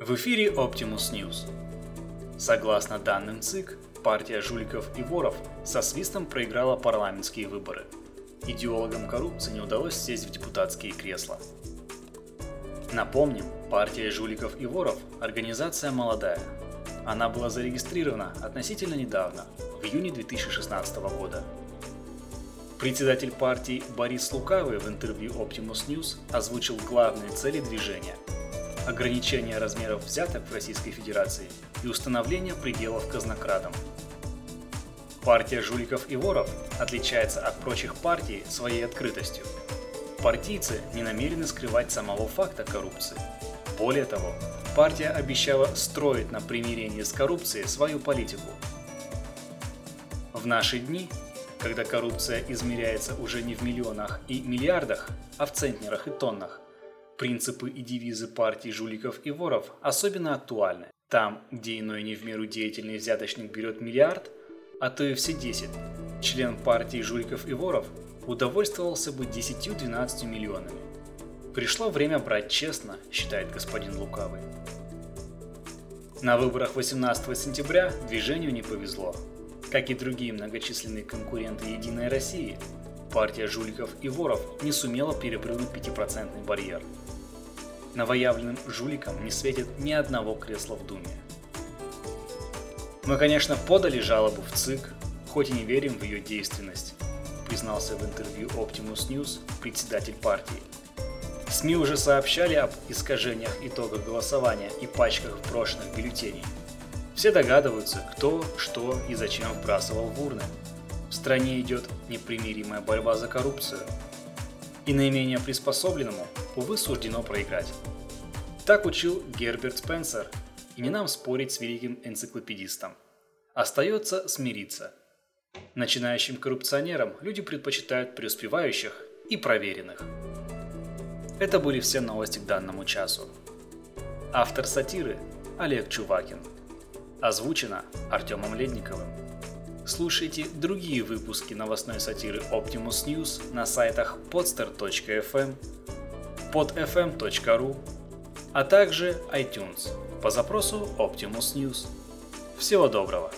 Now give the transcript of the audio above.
В эфире Optimus News. Согласно данным ЦИК, партия жуликов и воров со свистом проиграла парламентские выборы. Идеологам коррупции не удалось сесть в депутатские кресла. Напомним, партия жуликов и воров – организация молодая. Она была зарегистрирована относительно недавно, в июне 2016 года. Председатель партии Борис Лукавый в интервью Optimus News озвучил главные цели движения – ограничение размеров взяток в Российской Федерации и установление пределов казнокрадам. Партия жуликов и воров отличается от прочих партий своей открытостью. Партийцы не намерены скрывать самого факта коррупции. Более того, партия обещала строить на примирении с коррупцией свою политику. В наши дни когда коррупция измеряется уже не в миллионах и миллиардах, а в центнерах и тоннах. Принципы и девизы партий жуликов и воров особенно актуальны. Там, где иной не в меру деятельный взяточник берет миллиард, а то и все 10, член партии жуликов и воров удовольствовался бы 10-12 миллионами. Пришло время брать честно, считает господин Лукавый. На выборах 18 сентября движению не повезло. Как и другие многочисленные конкуренты «Единой России», партия жуликов и воров не сумела перепрыгнуть 5% барьер. Новоявленным жуликам не светит ни одного кресла в Думе. Мы, конечно, подали жалобу в ЦИК, хоть и не верим в ее действенность, признался в интервью Optimus News председатель партии. СМИ уже сообщали об искажениях итогов голосования и пачках брошенных бюллетеней – все догадываются, кто, что и зачем вбрасывал в урны. В стране идет непримиримая борьба за коррупцию. И наименее приспособленному, увы, суждено проиграть. Так учил Герберт Спенсер, и не нам спорить с великим энциклопедистом. Остается смириться. Начинающим коррупционерам люди предпочитают преуспевающих и проверенных. Это были все новости к данному часу. Автор сатиры – Олег Чувакин. Озвучено Артемом Ледниковым. Слушайте другие выпуски новостной сатиры Optimus News на сайтах podster.fm, podfm.ru, а также iTunes по запросу Optimus News. Всего доброго!